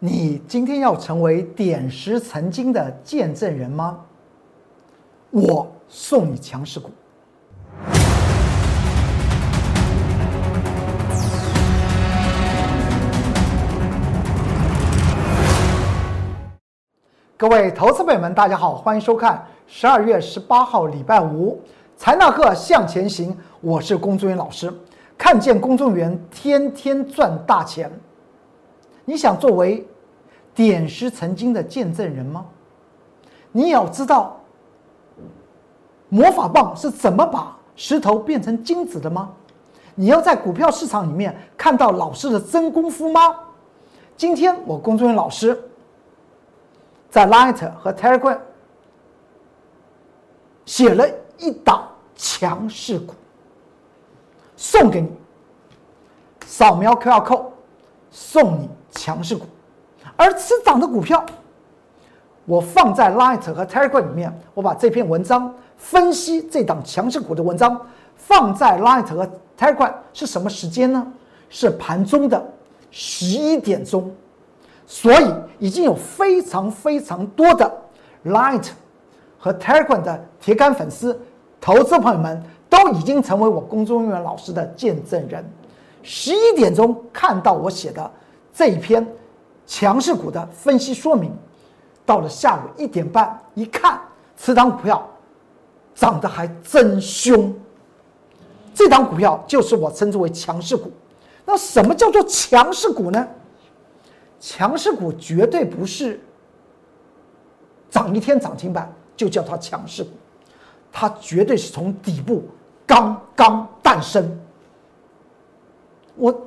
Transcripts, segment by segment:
你今天要成为点石成金的见证人吗？我送你强势股。各位投资朋友们，大家好，欢迎收看十二月十八号礼拜五财纳课向前行。我是龚宗元老师，看见公众员天天赚大钱。你想作为点石成金的见证人吗？你要知道魔法棒是怎么把石头变成金子的吗？你要在股票市场里面看到老师的真功夫吗？今天我工作人员老师在 Light 和 Telegram 写了一档强势股，送给你，扫描 QR code 送你。强势股，而此涨的股票，我放在 Light 和 Telegram 里面，我把这篇文章分析这档强势股的文章放在 Light 和 Telegram 是什么时间呢？是盘中的十一点钟，所以已经有非常非常多的 Light 和 Telegram 的铁杆粉丝、投资朋友们都已经成为我公众人员老师的见证人。十一点钟看到我写的。这一篇强势股的分析说明，到了下午一点半一看，此档股票涨得还真凶。这档股票就是我称之为强势股。那什么叫做强势股呢？强势股绝对不是涨一天涨停板就叫它强势股，它绝对是从底部刚刚诞生。我。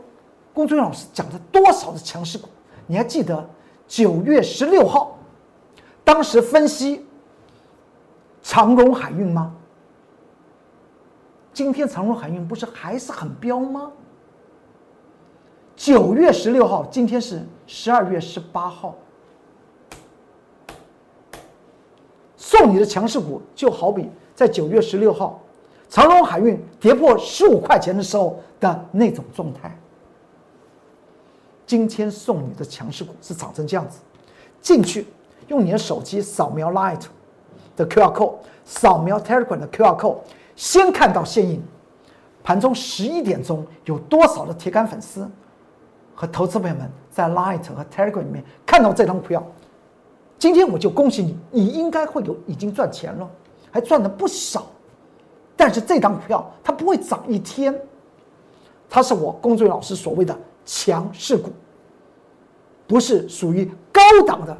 龚俊老师讲了多少的强势股？你还记得九月十六号，当时分析长荣海运吗？今天长荣海运不是还是很彪吗？九月十六号，今天是十二月十八号，送你的强势股就好比在九月十六号，长荣海运跌破十五块钱的时候的那种状态。今天送你的强势股是长成这样子，进去用你的手机扫描 Light 的 QR code，扫描 Telegram 的 QR code，先看到现影。盘中十一点钟有多少的铁杆粉丝和投资朋友们在 Light 和 Telegram 里面看到这张股票？今天我就恭喜你，你应该会有已经赚钱了，还赚了不少。但是这张股票它不会涨一天，它是我龚俊老师所谓的。强势股不是属于高档的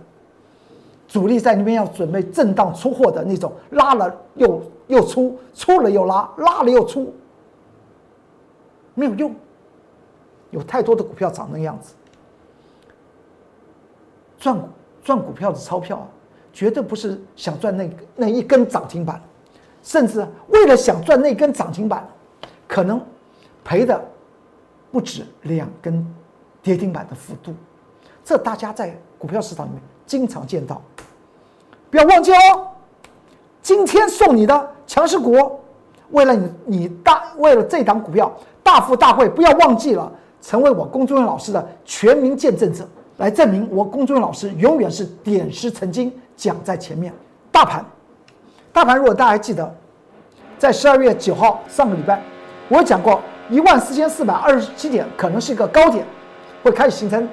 主力在那边要准备震荡出货的那种，拉了又又出，出了又拉，拉了又出，没有用。有太多的股票长那样子，赚赚股票的钞票啊，绝对不是想赚那那一根涨停板，甚至为了想赚那根涨停板，可能赔的。不止两根跌停板的幅度，这大家在股票市场里面经常见到。不要忘记哦，今天送你的强势股，为了你你大为了这档股票大富大贵，不要忘记了成为我龚忠元老师的全民见证者，来证明我龚忠元老师永远是点石成金，讲在前面。大盘，大盘，如果大家还记得，在十二月九号上个礼拜，我讲过。一万四千四百二十七点可能是一个高点，会开始形成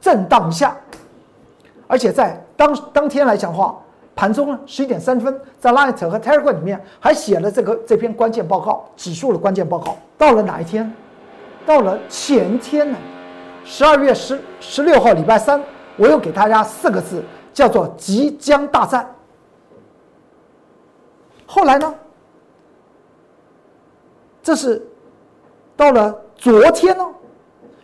震荡一下，而且在当当天来讲的话，盘中十一点三分，在 Light 和 Telegram 里面还写了这个这篇关键报告，指数的关键报告。到了哪一天？到了前天呢？十二月十十六号礼拜三，我又给大家四个字，叫做即将大战。后来呢？这是。到了昨天呢，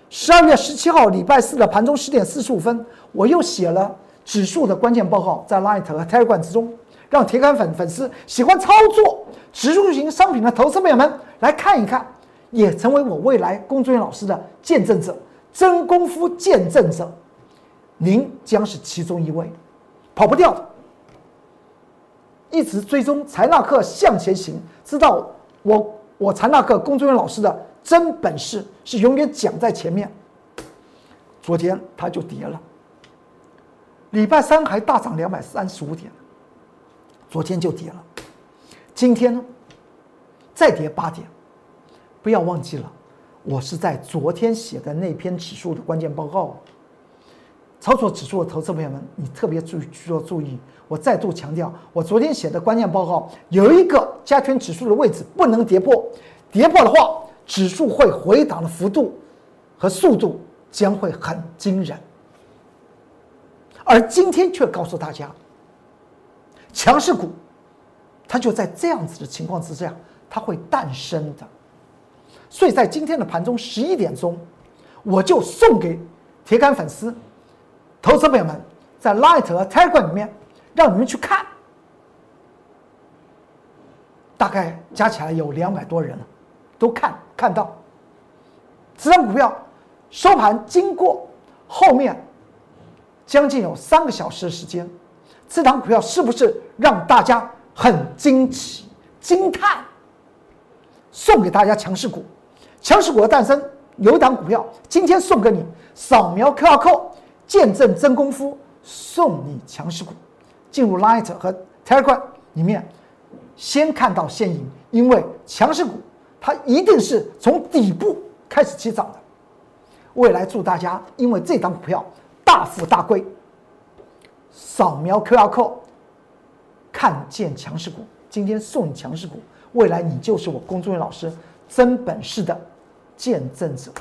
十二月十七号礼拜四的盘中十点四十五分，我又写了指数的关键报告，在 Light 和 Telegram 之中，让铁杆粉粉丝喜欢操作指数型商品的投资朋友们来看一看，也成为我未来龚俊元老师的见证者，真功夫见证者，您将是其中一位，跑不掉的。一直追踪财纳克向前行，知道我我财纳课龚俊元老师的。真本事是永远讲在前面。昨天它就跌了，礼拜三还大涨两百三十五点，昨天就跌了，今天再跌八点。不要忘记了，我是在昨天写的那篇指数的关键报告。操作指数的投资朋友们，你特别注需要注意。我再度强调，我昨天写的关键报告有一个加权指数的位置不能跌破，跌破的话，指数会回档的幅度和速度将会很惊人。而今天却告诉大家，强势股它就在这样子的情况之下，它会诞生的。所以在今天的盘中十一点钟，我就送给铁杆粉丝。投资朋友们，在 Light 和 Telegram 里面，让你们去看，大概加起来有两百多人，都看看到。这张股票收盘经过后面将近有三个小时的时间，这张股票是不是让大家很惊奇、惊叹？送给大家强势股，强势股的诞生有一档股票，今天送给你，扫描 QR Code。见证真功夫，送你强势股。进入 Light 和 Telegram 里面，先看到先赢，因为强势股它一定是从底部开始起涨的。未来祝大家因为这档股票大富大贵。扫描 QR Code，看见强势股，今天送你强势股，未来你就是我龚忠元老师真本事的见证者。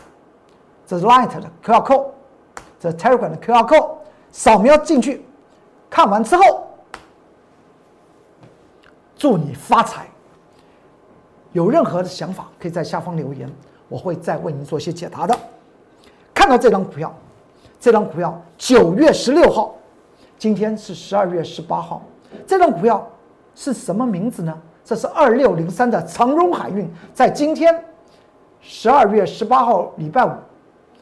这是 Light 的 QR Code。这 Telegram 的 QR code 扫描进去，看完之后，祝你发财。有任何的想法，可以在下方留言，我会再为您做一些解答的。看到这张股票，这张股票九月十六号，今天是十二月十八号，这张股票是什么名字呢？这是二六零三的长荣海运，在今天十二月十八号礼拜五。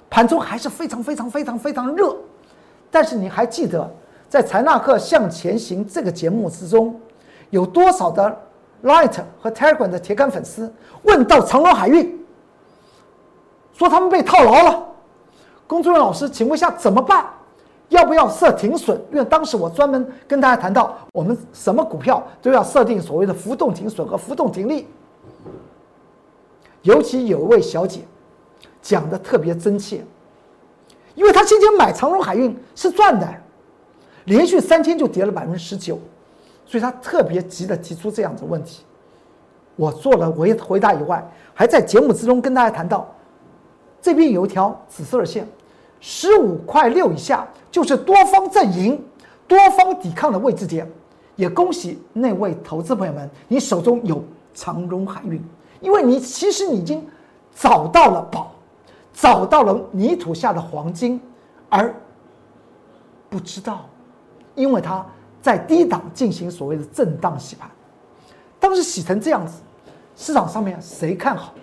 盘中还是非常非常非常非常热，但是你还记得在财纳克向前行这个节目之中，有多少的 Light 和 Telegram 的铁杆粉丝问到长隆海运，说他们被套牢了，工作人员老师，请问一下怎么办？要不要设停损？因为当时我专门跟大家谈到，我们什么股票都要设定所谓的浮动停损和浮动停利，尤其有一位小姐。讲的特别真切，因为他今天买长荣海运是赚的，连续三天就跌了百分之十九，所以他特别急的提出这样的问题。我做了回回答以外，还在节目之中跟大家谈到，这边有一条紫色的线，十五块六以下就是多方阵营、多方抵抗的位置点。也恭喜那位投资朋友们，你手中有长荣海运，因为你其实你已经找到了宝。找到了泥土下的黄金，而不知道，因为它在低档进行所谓的震荡洗盘，当时洗成这样子，市场上面谁看好，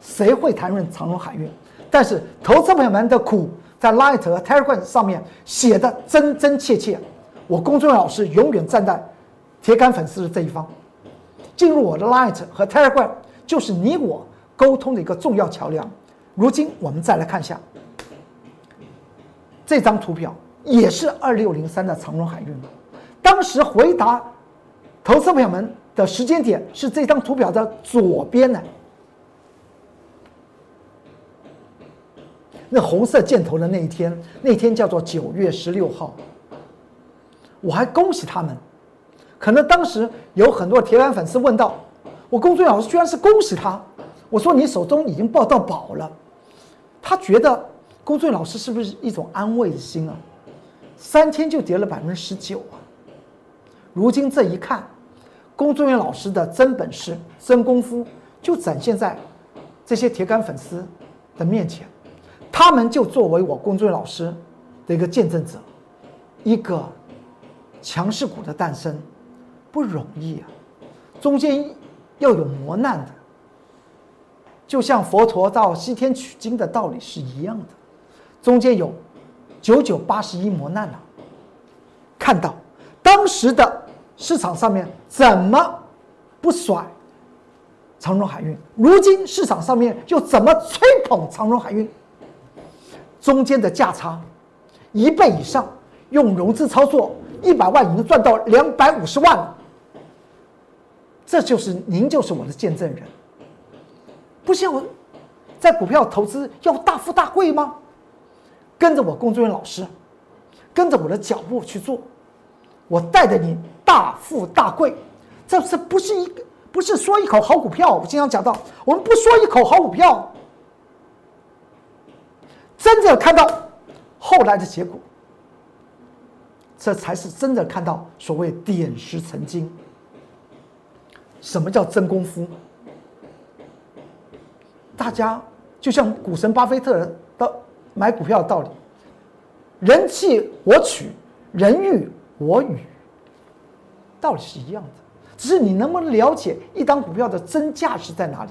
谁会谈论长荣海运？但是投资朋友们的苦在 Light 和 Telegram 上面写的真真切切，我公众老师永远站在铁杆粉丝的这一方。进入我的 Light 和 Telegram 就是你我沟通的一个重要桥梁。如今我们再来看一下这张图表，也是二六零三的长荣海运。当时回答投资朋友们的时间点是这张图表的左边呢。那红色箭头的那一天，那天叫做九月十六号。我还恭喜他们，可能当时有很多铁杆粉丝问到我，龚俊老师居然是恭喜他。我说你手中已经抱到宝了。他觉得龚俊老师是不是一种安慰的心啊？三天就跌了百分之十九啊！如今这一看，龚俊老师的真本事、真功夫就展现在这些铁杆粉丝的面前，他们就作为我龚俊老师的一个见证者。一个强势股的诞生不容易啊，中间要有磨难的。就像佛陀到西天取经的道理是一样的，中间有九九八十一磨难呐。看到当时的市场上面怎么不甩长荣海运，如今市场上面又怎么吹捧长荣海运？中间的价差一倍以上，用融资操作，一百万已经赚到两百五十万了。这就是您就是我的见证人。不像我，在股票投资要大富大贵吗？跟着我工作人员老师，跟着我的脚步去做，我带着你大富大贵。这是不是一？不是说一口好股票？我经常讲到，我们不说一口好股票，真正看到后来的结果，这才是真的看到所谓点石成金。什么叫真功夫？大家就像股神巴菲特的买股票的道理，人气我取，人欲我与，道理是一样的。只是你能不能了解一档股票的真价值在哪里？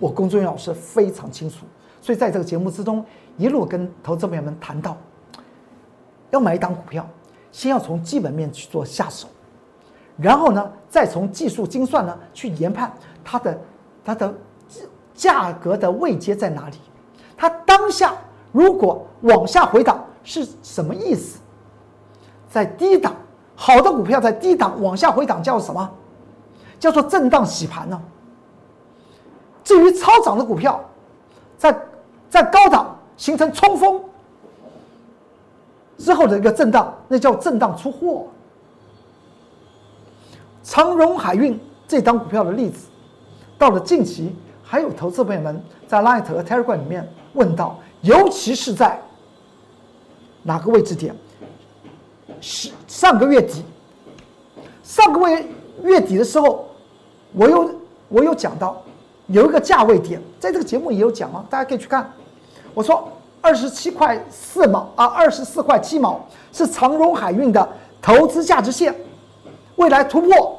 我工作人员老师非常清楚，所以在这个节目之中，一路跟投资朋友们谈到，要买一档股票，先要从基本面去做下手，然后呢，再从技术精算呢去研判它的它的价格的位阶在哪里，它当下如果往下回档是什么意思？在低档。好的股票在低档往下回档叫什么？叫做震荡洗盘呢。至于超涨的股票，在在高档形成冲锋之后的一个震荡，那叫震荡出货。长荣海运这档股票的例子，到了近期，还有投资朋友们在 Light 和 Telegram 里面问到，尤其是在哪个位置点？是上个月底，上个月月底的时候，我有我有讲到有一个价位点，在这个节目也有讲啊，大家可以去看。我说二十七块四毛啊，二十四块七毛是长荣海运的投资价值线，未来突破，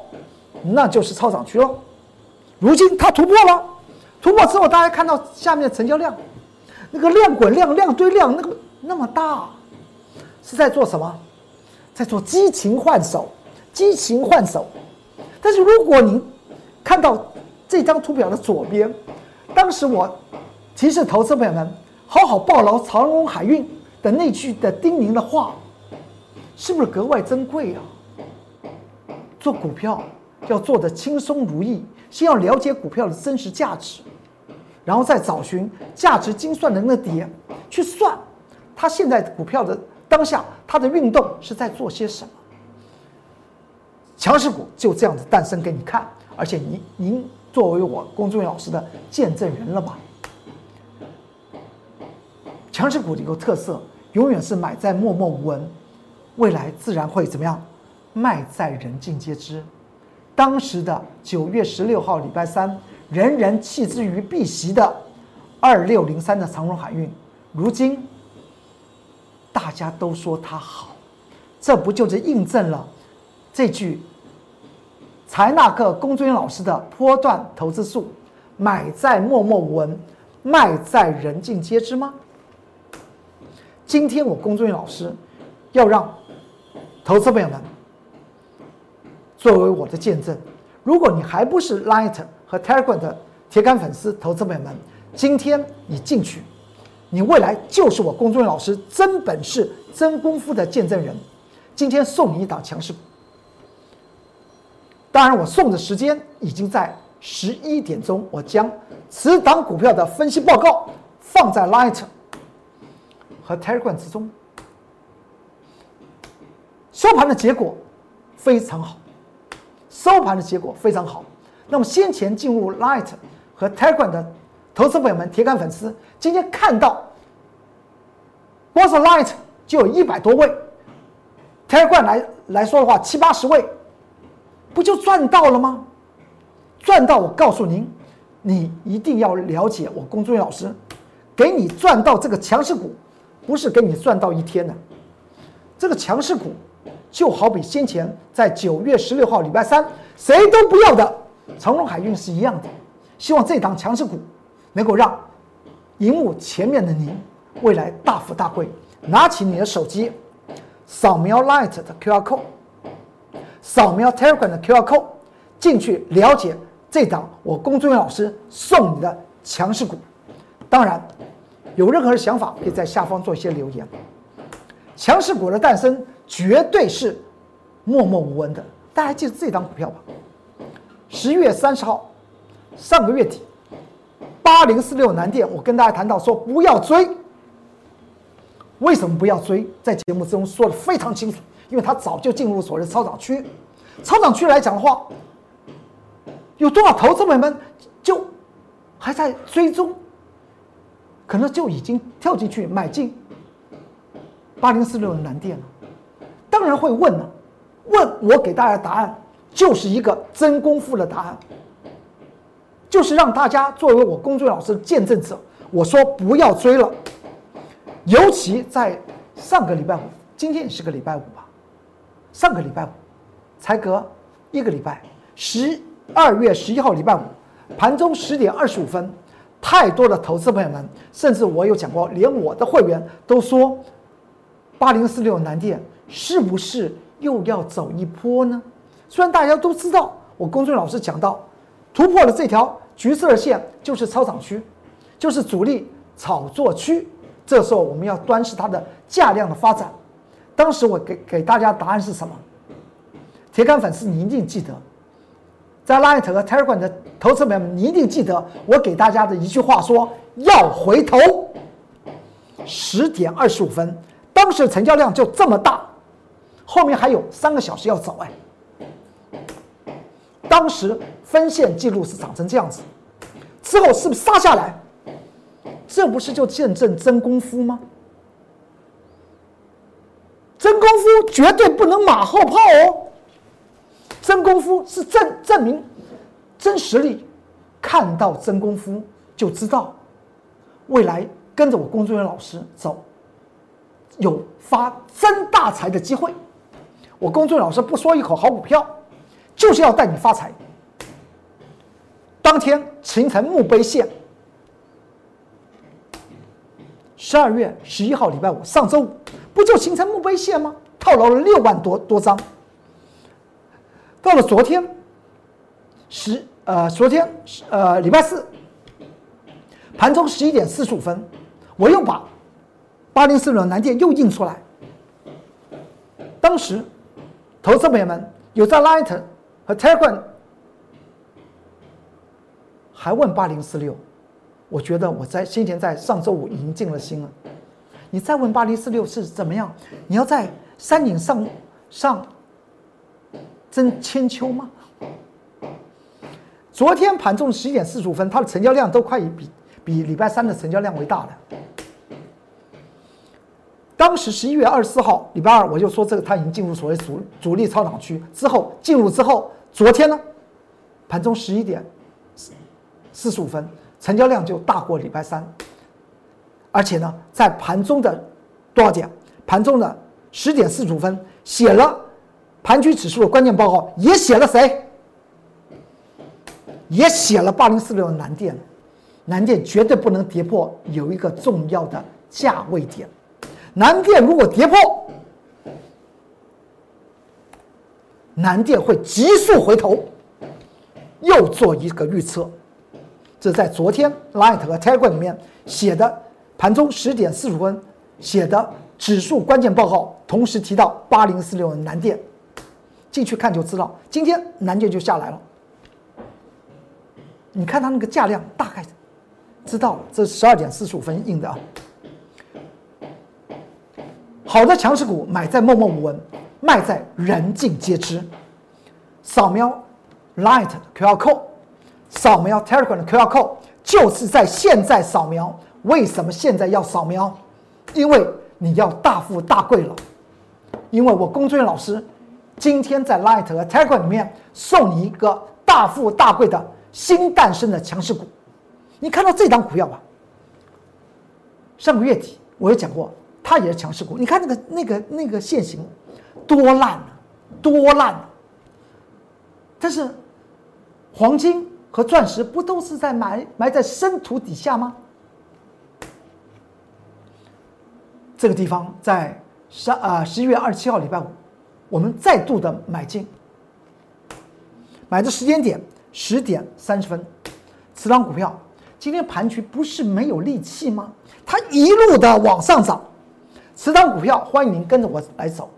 那就是超涨区了。如今它突破了，突破之后，大家看到下面的成交量，那个量滚量量堆量那个那么大，是在做什么？在做激情换手，激情换手。但是如果您看到这张图表的左边，当时我提示投资朋友们好好抱牢长荣海运的那句的叮咛的话，是不是格外珍贵啊？做股票要做的轻松如意，先要了解股票的真实价值，然后再找寻价值精算的那个点去算它现在股票的。当下它的运动是在做些什么？强势股就这样子诞生给你看，而且您您作为我公众老师的见证人了吧？强势股的一个特色，永远是买在默默无闻，未来自然会怎么样？卖在人尽皆知。当时的九月十六号礼拜三，人人弃之于敝席的二六零三的长荣海运，如今。大家都说它好，这不就是印证了这句财纳克龚尊老师的波段投资术：买在默默无闻，卖在人尽皆知吗？今天我龚尊老师要让投资朋友们作为我的见证。如果你还不是 Light 和 Telegram 的铁杆粉丝，投资朋友们，今天你进去。你未来就是我公众老师真本事、真功夫的见证人。今天送你一档强势股，当然我送的时间已经在十一点钟。我将此档股票的分析报告放在 Light 和 Telegram 之中。收盘的结果非常好，收盘的结果非常好。那么先前进入 Light 和 Telegram 的。投资朋友们、铁杆粉丝，今天看到，光是 Light 就有一百多位，Telegram 来来说的话七八十位，不就赚到了吗？赚到！我告诉您，你一定要了解我龚作老师，给你赚到这个强势股，不是给你赚到一天的，这个强势股就好比先前在九月十六号礼拜三谁都不要的长荣海运是一样的，希望这档强势股。能够让荧幕前面的您未来大富大贵。拿起你的手机，扫描 Light 的 QR code，扫描 Telegram 的 QR code，进去了解这档我龚忠元老师送你的强势股。当然，有任何的想法可以在下方做一些留言。强势股的诞生绝对是默默无闻的。大家记住这档股票吧？十月三十号，上个月底，八零四六南电，我跟大家谈到说不要追。为什么不要追？在节目之中说的非常清楚，因为它早就进入所谓的超涨区。超涨区来讲的话，有多少投资朋友们就还在追踪，可能就已经跳进去买进八零四六的南电了。当然会问了，问我给大家答案，就是一个真功夫的答案，就是让大家作为我公作老师的见证者，我说不要追了。尤其在上个礼拜五，今天也是个礼拜五吧？上个礼拜五，才隔一个礼拜，十二月十一号礼拜五，盘中十点二十五分，太多的投资朋友们，甚至我有讲过，连我的会员都说，八零四六南电是不是又要走一波呢？虽然大家都知道，我公孙老师讲到，突破了这条橘色的线就是超涨区，就是主力炒作区。这时候我们要端视它的价量的发展。当时我给给大家答案是什么？铁杆粉丝你一定记得，在 Light 和 Telegram 的投资朋友们，你一定记得我给大家的一句话：说要回头。十点二十五分，当时成交量就这么大，后面还有三个小时要走哎。当时分线记录是长成这样子，之后是不是杀下来？这不是就见证真功夫吗？真功夫绝对不能马后炮哦！真功夫是证证明真实力，看到真功夫就知道未来跟着我工作人员老师走，有发真大财的机会。我工作人员老师不说一口好股票，就是要带你发财。当天形成墓碑线。十二月十一号，礼拜五，上周五，不就形成墓碑线吗？套牢了六万多多张。到了昨天，十呃，昨天呃，礼拜四，盘中十一点四十五分，我又把八零四六南电又印出来。当时，投资朋友们有在 Light 和 t e g r a n 还问八零四六。我觉得我在先前在上周五已经尽了心了，你再问八零四六是怎么样？你要在山顶上上争千秋吗？昨天盘中十一点四十五分，它的成交量都快比比礼拜三的成交量为大了。当时十一月二十四号，礼拜二我就说这个它已经进入所谓主主力超涨区之后，进入之后，昨天呢，盘中十一点四十五分。成交量就大过礼拜三，而且呢，在盘中的多少点？盘中的十点四十五分写了盘区指数的关键报告，也写了谁？也写了八零四六的南电，南电绝对不能跌破有一个重要的价位点，南电如果跌破，南电会急速回头，又做一个预测。这在昨天 Light 和 Telegram 里面写的盘中十点四十五分写的指数关键报告，同时提到八零四六南电，进去看就知道，今天南电就下来了。你看它那个价量，大概知道，这十二点四十五分印的啊。好的强势股买在默默无闻，卖在人尽皆知。扫描 Light 的 QR Code。扫描 Telegram 的 QR code 就是在现在扫描。为什么现在要扫描？因为你要大富大贵了。因为我工作人员老师今天在 Light 和 Telegram 里面送你一个大富大贵的新诞生的强势股。你看到这张股票吧？上个月底我也讲过，它也是强势股。你看那个那个那个线型多烂啊，多烂！但是黄金。和钻石不都是在埋埋在深土底下吗？这个地方在十啊十一月二十七号礼拜五，我们再度的买进，买的时间点十点三十分，此张股票今天盘局不是没有力气吗？它一路的往上涨，持仓股票，欢迎您跟着我来走。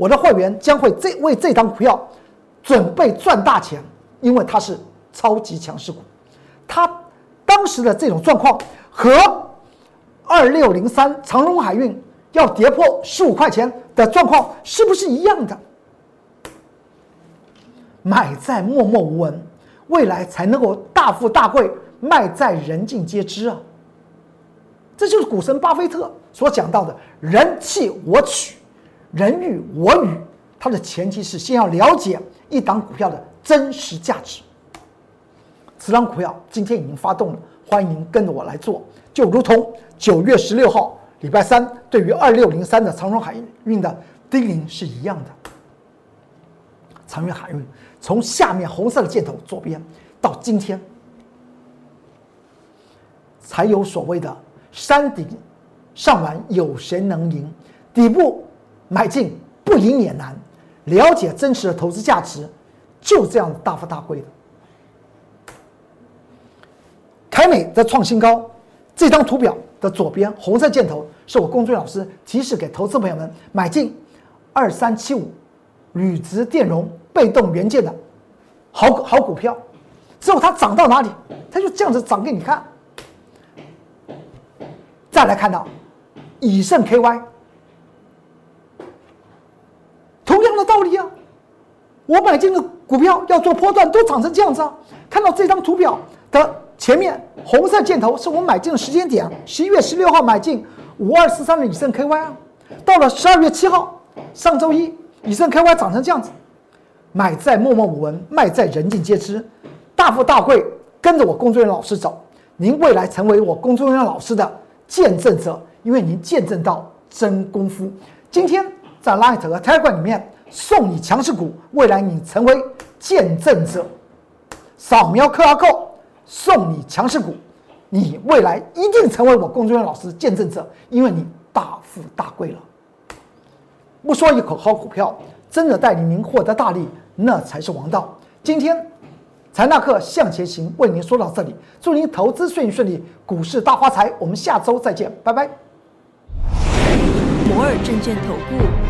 我的会员将会这为这张股票准备赚大钱，因为它是超级强势股。它当时的这种状况和二六零三长荣海运要跌破十五块钱的状况是不是一样的？买在默默无闻，未来才能够大富大贵；卖在人尽皆知啊！这就是股神巴菲特所讲到的“人气我取”。人与我与，它的前提是先要了解一档股票的真实价值。此档股票今天已经发动了，欢迎跟着我来做，就如同九月十六号礼拜三对于二六零三的长荣海运的低零是一样的。长荣海运从下面红色的箭头左边到今天，才有所谓的山顶上完有谁能赢？底部。买进不赢也难，了解真实的投资价值，就这样大富大贵的。凯美在创新高，这张图表的左边红色箭头是我公孙老师提示给投资朋友们买进二三七五铝质电容被动元件的好好股票，之后它涨到哪里，它就这样子涨给你看。再来看到以盛 KY。的道理啊！我买进的股票要做波段，都涨成这样子啊！看到这张图表的前面红色箭头，是我买进的时间点，十一月十六号买进五二四三的以盛 KY 啊。到了十二月七号，上周一，以盛 KY 涨成这样子，买在默默无闻，卖在人尽皆知，大富大贵，跟着我工作人员老师走，您未来成为我工作人员老师的见证者，因为您见证到真功夫。今天在 Light 和 t i g e r 里面。送你强势股，未来你成为见证者。扫描 QR code，送你强势股，你未来一定成为我龚俊元老师见证者，因为你大富大贵了。不说一口好股票，真的带领您获得大利，那才是王道。今天财纳克向前行为您说到这里，祝您投资顺顺利，股市大发财。我们下周再见，拜拜。摩尔证券投顾。